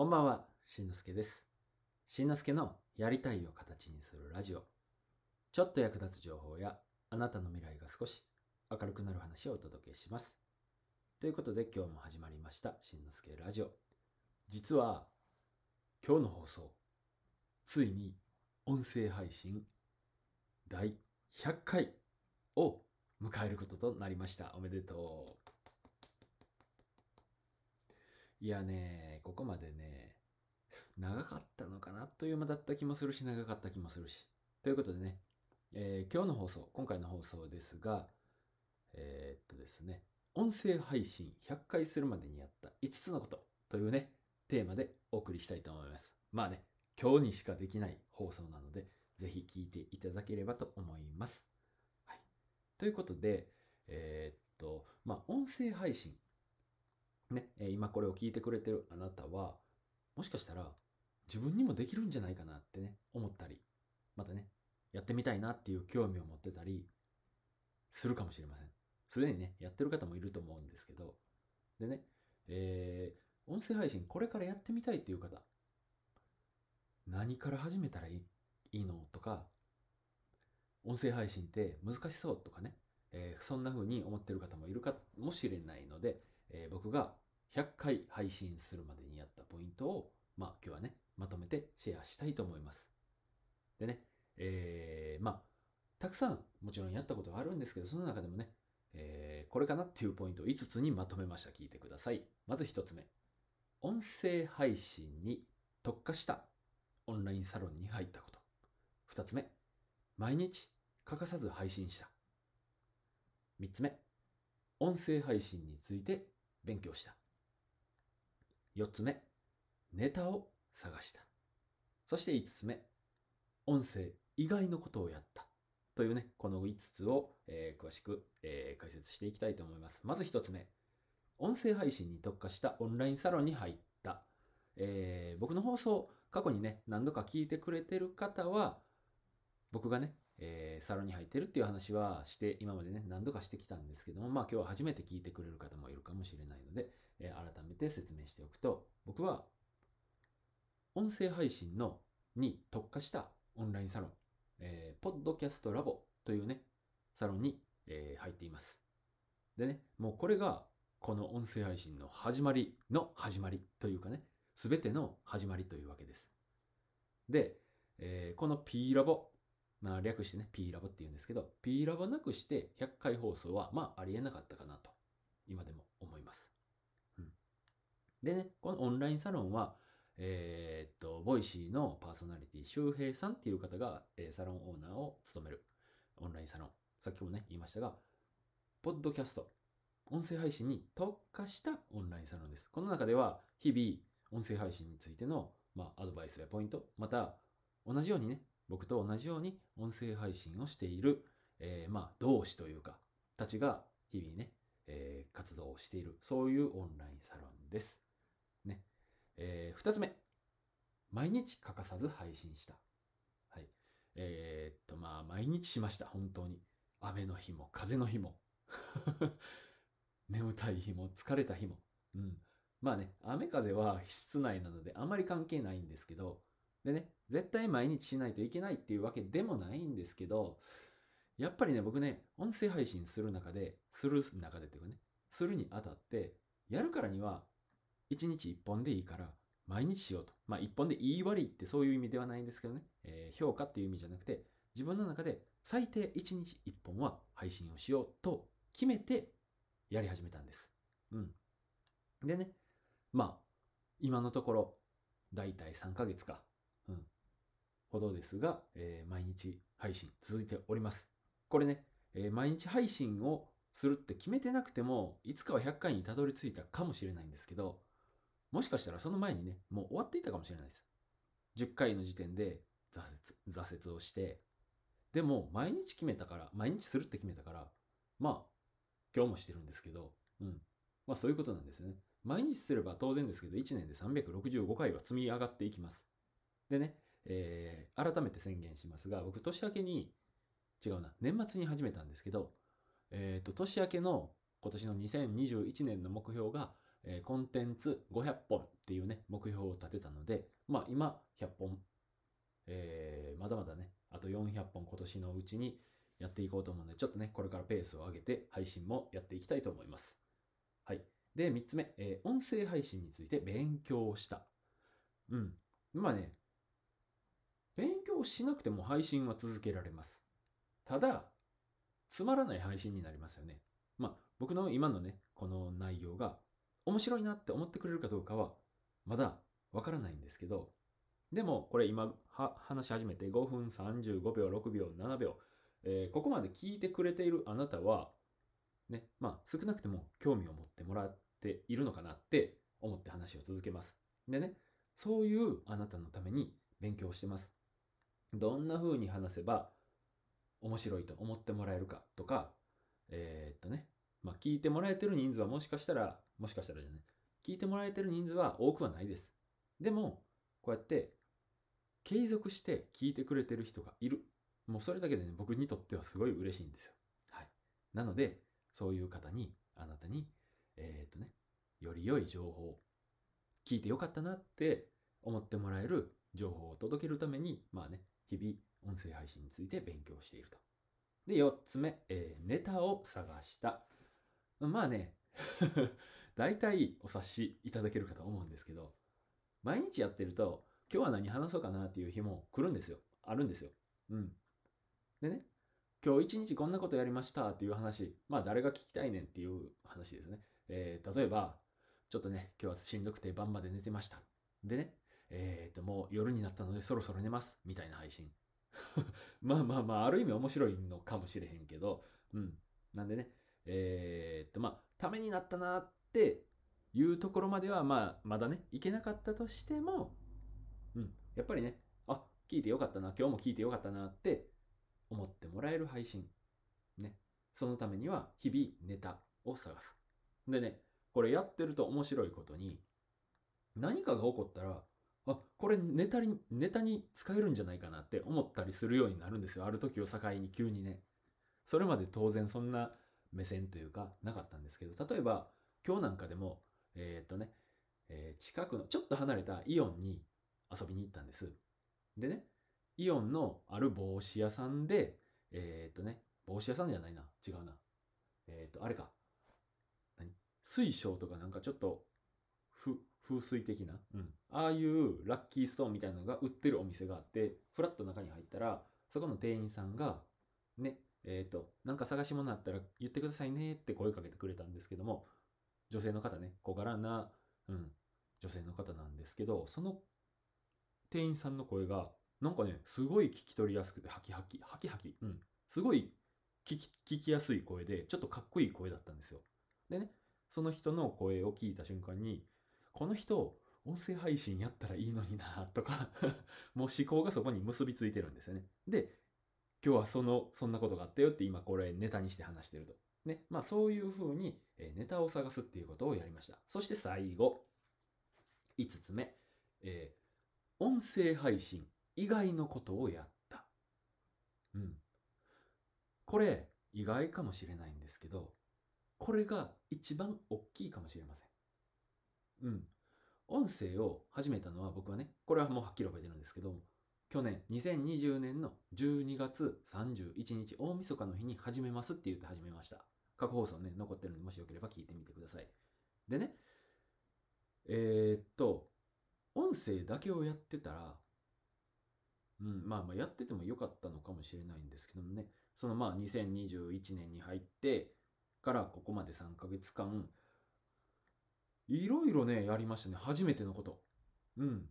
こんばんは、しんのすけです。しんのすけのやりたいを形にするラジオ。ちょっと役立つ情報やあなたの未来が少し明るくなる話をお届けします。ということで今日も始まりました、しんのすけラジオ。実は今日の放送、ついに音声配信第100回を迎えることとなりました。おめでとう。いやね、ここまでね、長かったのかなという間だった気もするし、長かった気もするし。ということでね、えー今日の放送、今回の放送ですが、えーっとですね、音声配信100回するまでにやった5つのことというね、テーマでお送りしたいと思います。まあね、今日にしかできない放送なので、ぜひ聞いていただければと思います。はい。ということで、えーっと、まあ、音声配信。ね、今これを聞いてくれてるあなたは、もしかしたら自分にもできるんじゃないかなってね、思ったり、またね、やってみたいなっていう興味を持ってたりするかもしれません。すでにね、やってる方もいると思うんですけど、でね、えー音声配信これからやってみたいっていう方、何から始めたらいいいいのとか、音声配信って難しそうとかね、えーそんな風に思ってる方もいるかもしれないので、えー僕が100回配信するまでにやったポイントを、まあ今日はね、まとめてシェアしたいと思います。でね、えーまあ、たくさんもちろんやったことがあるんですけど、その中でもね、えーこれかなっていうポイントを5つにまとめました。聞いてください。まず1つ目。音声配信に特化したオンラインサロンに入ったこと。2つ目。毎日欠かさず配信した。3つ目。音声配信について勉強した。4つ目。ネタを探した。そして5つ目。音声以外のことをやった。というね、この5つを、えー詳しく、えー解説していきたいと思います。まず1つ目。音声配信に特化したオンラインサロンに入った。えー僕の放送、過去にね、何度か聞いてくれてる方は、僕がね、えーサロンに入ってるっていう話はして、今までね、何度かしてきたんですけども、まあ今日は初めて聞いてくれる方もいるかもしれないので、えー改めて説明しておくと、僕は、音声配信のに特化したオンラインサロン、えー、ポッドキャストラボというね、サロンに、えー入っています。でね、もうこれが、この音声配信の始まりの始まりというかね、すべての始まりというわけです。で、えーこの P ラボ、まあ、略してね、P ラボって言うんですけど、P ラボなくして100回放送は、まあ、ありえなかったかなと、今でも思います。うん。でね、このオンラインサロンは、えーっと、ボイシーのパーソナリティ、周平さんっていう方が、えーサロンオーナーを務めるオンラインサロン。さっきもね、言いましたが、ポッドキャスト、音声配信に特化したオンラインサロンです。この中では、日々、音声配信についての、まあ、アドバイスやポイント、また、同じようにね、僕と同じように音声配信をしている、えーまあ、同志というか、たちが日々ね、えー活動をしている、そういうオンラインサロンです。ね。えー二つ目。毎日欠かさず配信した。はい。えーっと、まあ、毎日しました、本当に。雨の日も、風の日も。眠たい日も、疲れた日も。うん。まあね、雨風は室内なのであまり関係ないんですけど、でね、絶対毎日しないといけないっていうわけでもないんですけど、やっぱりね、僕ね、音声配信する中で、する中でっていうかね、するにあたって、やるからには、1日1本でいいから、毎日しようと。まあ、1本でいい悪いってそういう意味ではないんですけどね、えー評価っていう意味じゃなくて、自分の中で最低1日1本は配信をしようと決めてやり始めたんです。うん。でね、まあ、今のところ、だいたい3ヶ月か、うん、ほどですが、えー毎日配信続いております。これね、えー毎日配信をするって決めてなくても、いつかは100回にたどり着いたかもしれないんですけど、もしかしたらその前にね、もう終わっていたかもしれないです。10回の時点で挫折、挫折をして、でも毎日決めたから、毎日するって決めたから、まあ、今日もしてるんですけど、うん。まあそういうことなんですよね。毎日すれば当然ですけど、1年で365回は積み上がっていきます。でね、えー改めて宣言しますが、僕年明けに、違うな、年末に始めたんですけど、えっ、と、年明けの今年の2021年の目標が、えーコンテンツ500本っていうね、目標を立てたので、まあ今100本、えーまだまだね、あと400本今年のうちにやっていこうと思うので、ちょっとね、これからペースを上げて配信もやっていきたいと思います。はい。で、3つ目、えー音声配信について勉強した。うん。まあね、勉強しなくても配信は続けられます。ただ、つまらない配信になりますよね。まあ、僕の今のね、この内容が面白いなって思ってくれるかどうかは、まだわからないんですけど、でも、これ今話し始めて5分35秒、6秒、7秒、えーここまで聞いてくれているあなたは、ね、まあ少なくても興味を持ってもらっているのかなって思って話を続けます。でね、そういうあなたのために勉強してます。どんな風に話せば面白いと思ってもらえるかとか、えーっとね、まあ聞いてもらえてる人数はもしかしたら、もしかしたらじゃない、聞いてもらえてる人数は多くはないです。でも、こうやって継続して聞いてくれてる人がいる。もうそれだけでね、僕にとってはすごい嬉しいんですよ。はい。なので、そういう方に、あなたに、えーっとね、より良い情報、聞いてよかったなって思ってもらえる情報を届けるために、まあね、日々音声配信について勉強していると。で、4つ目、えーネタを探した。まあね、大体お察しいただけるかと思うんですけど、毎日やってると、今日は何話そうかなっていう日も来るんですよ。あるんですよ。うん。でね、今日一日こんなことやりましたっていう話、まあ誰が聞きたいねんっていう話ですね。えー例えば、ちょっとね、今日はしんどくて晩まで寝てました。でね、えっと、もう夜になったのでそろそろ寝ます。みたいな配信。まあまあまあ、ある意味面白いのかもしれへんけど、うん。なんでね、えっと、まあ、ためになったなっていうところまでは、まあ、まだね、いけなかったとしても、うん。やっぱりね、あ、聞いてよかったな、今日も聞いてよかったなって思ってもらえる配信。ね。そのためには、日々ネタを探す。でね、これやってると面白いことに、何かが起こったら、あ、これネタに、ネタに使えるんじゃないかなって思ったりするようになるんですよ。ある時を境に急にね。それまで当然そんな目線というかなかったんですけど、例えば今日なんかでも、えーっとね、えー近くのちょっと離れたイオンに遊びに行ったんです。でね、イオンのある帽子屋さんで、えーっとね、帽子屋さんじゃないな。違うな。えっと、あれか。何？水晶とかなんかちょっと、風水的な、うん。ああいうラッキーストーンみたいなのが売ってるお店があって、フラッと中に入ったら、そこの店員さんが、ね、えっ、と、なんか探し物あったら言ってくださいねって声かけてくれたんですけども、女性の方ね、小柄な、うん、女性の方なんですけど、その店員さんの声が、なんかね、すごい聞き取りやすくて、ハキハキ、ハキハキ、うん、すごい聞き聞きやすい声で、ちょっとかっこいい声だったんですよ。でね、その人の声を聞いた瞬間に、この人、音声配信やったらいいのにな とか、もう思考がそこに結びついてるんですよね。で、今日はその、そんなことがあったよって今これネタにして話してると。ね。まあそういう風にネタを探すっていうことをやりました。そして最後、5つ目、えー音声配信以外のことをやった。うん。これ、意外かもしれないんですけど、これが一番大きいかもしれません。うん。音声を始めたのは僕はね、これはもうはっきり覚えてるんですけど、去年、2020年の12月31日、大晦日の日に始めますって言って始めました。過去放送ね、残ってるんで、もしよければ聞いてみてください。でね、えーっと、音声だけをやってたら、うん、まあまあやっててもよかったのかもしれないんですけどもね、そのまあ2021年に入ってからここまで3ヶ月間、いろいろね、やりましたね。初めてのこと。うん。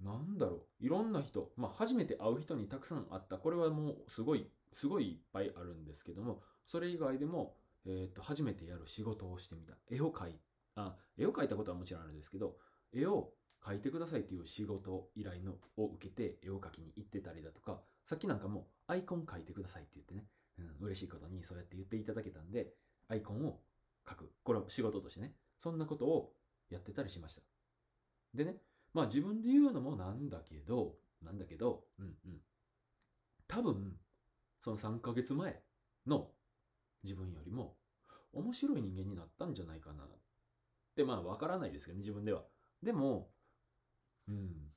なんだろう。いろんな人。まあ、初めて会う人にたくさん会った。これはもうすごい、すごいいっぱいあるんですけども、それ以外でも、えっ、と、初めてやる仕事をしてみた。絵を描い、あ、絵を描いたことはもちろんあるんですけど、絵を描いてくださいっていう仕事依頼のを受けて絵を描きに行ってたりだとか、さっきなんかもアイコン描いてくださいって言ってね、うん、嬉しいことにそうやって言っていただけたんで、アイコンを描く。これは仕事としてね、そんなことをやってたりしました。でね、まあ自分で言うのもなんだけど、なんだけど、うんうん。多分、その3ヶ月前の自分よりも面白い人間になったんじゃないかなってまあわからないですけどね、自分では。でも、うん、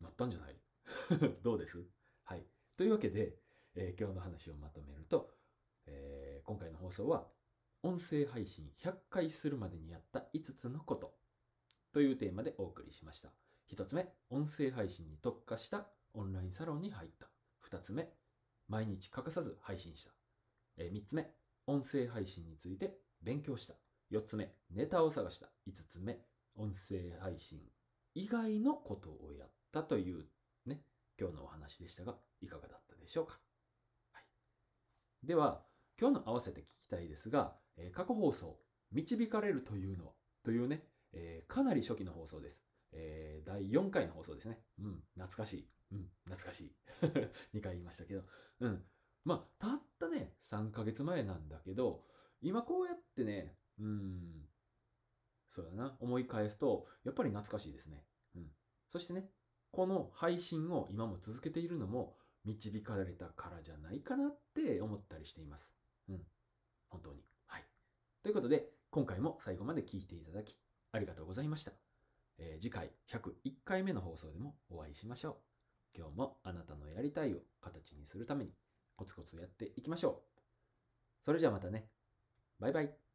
なったんじゃない？どうです？はい。というわけで、えー今日の話をまとめると、えー今回の放送は、音声配信100回するまでにやった5つのことというテーマでお送りしました。1つ目、音声配信に特化したオンラインサロンに入った。2つ目、毎日欠かさず配信した。え3つ目、音声配信について勉強した。4つ目、ネタを探した。5つ目、音声配信以外のことをやったというね、今日のお話でしたが、いかがだったでしょうか。はい、では、今日の合わせて聞きたいですが、え過去放送、導かれるというのは、というね、えかなり初期の放送です。え第4回の放送ですね。うん、懐かしい。うん、懐かしい。2回言いましたけど。うん。まあ、たったね、3ヶ月前なんだけど、今こうやってね、うん、そうだな、思い返すと、やっぱり懐かしいですね。うん。そしてね、この配信を今も続けているのも、導かれたからじゃないかなって思ったりしています。うん。本当に。ということで、今回も最後まで聞いていただき、ありがとうございました。えー次回101回目の放送でもお会いしましょう。今日もあなたのやりたいを形にするためにコツコツやっていきましょう。それじゃあまたね。バイバイ。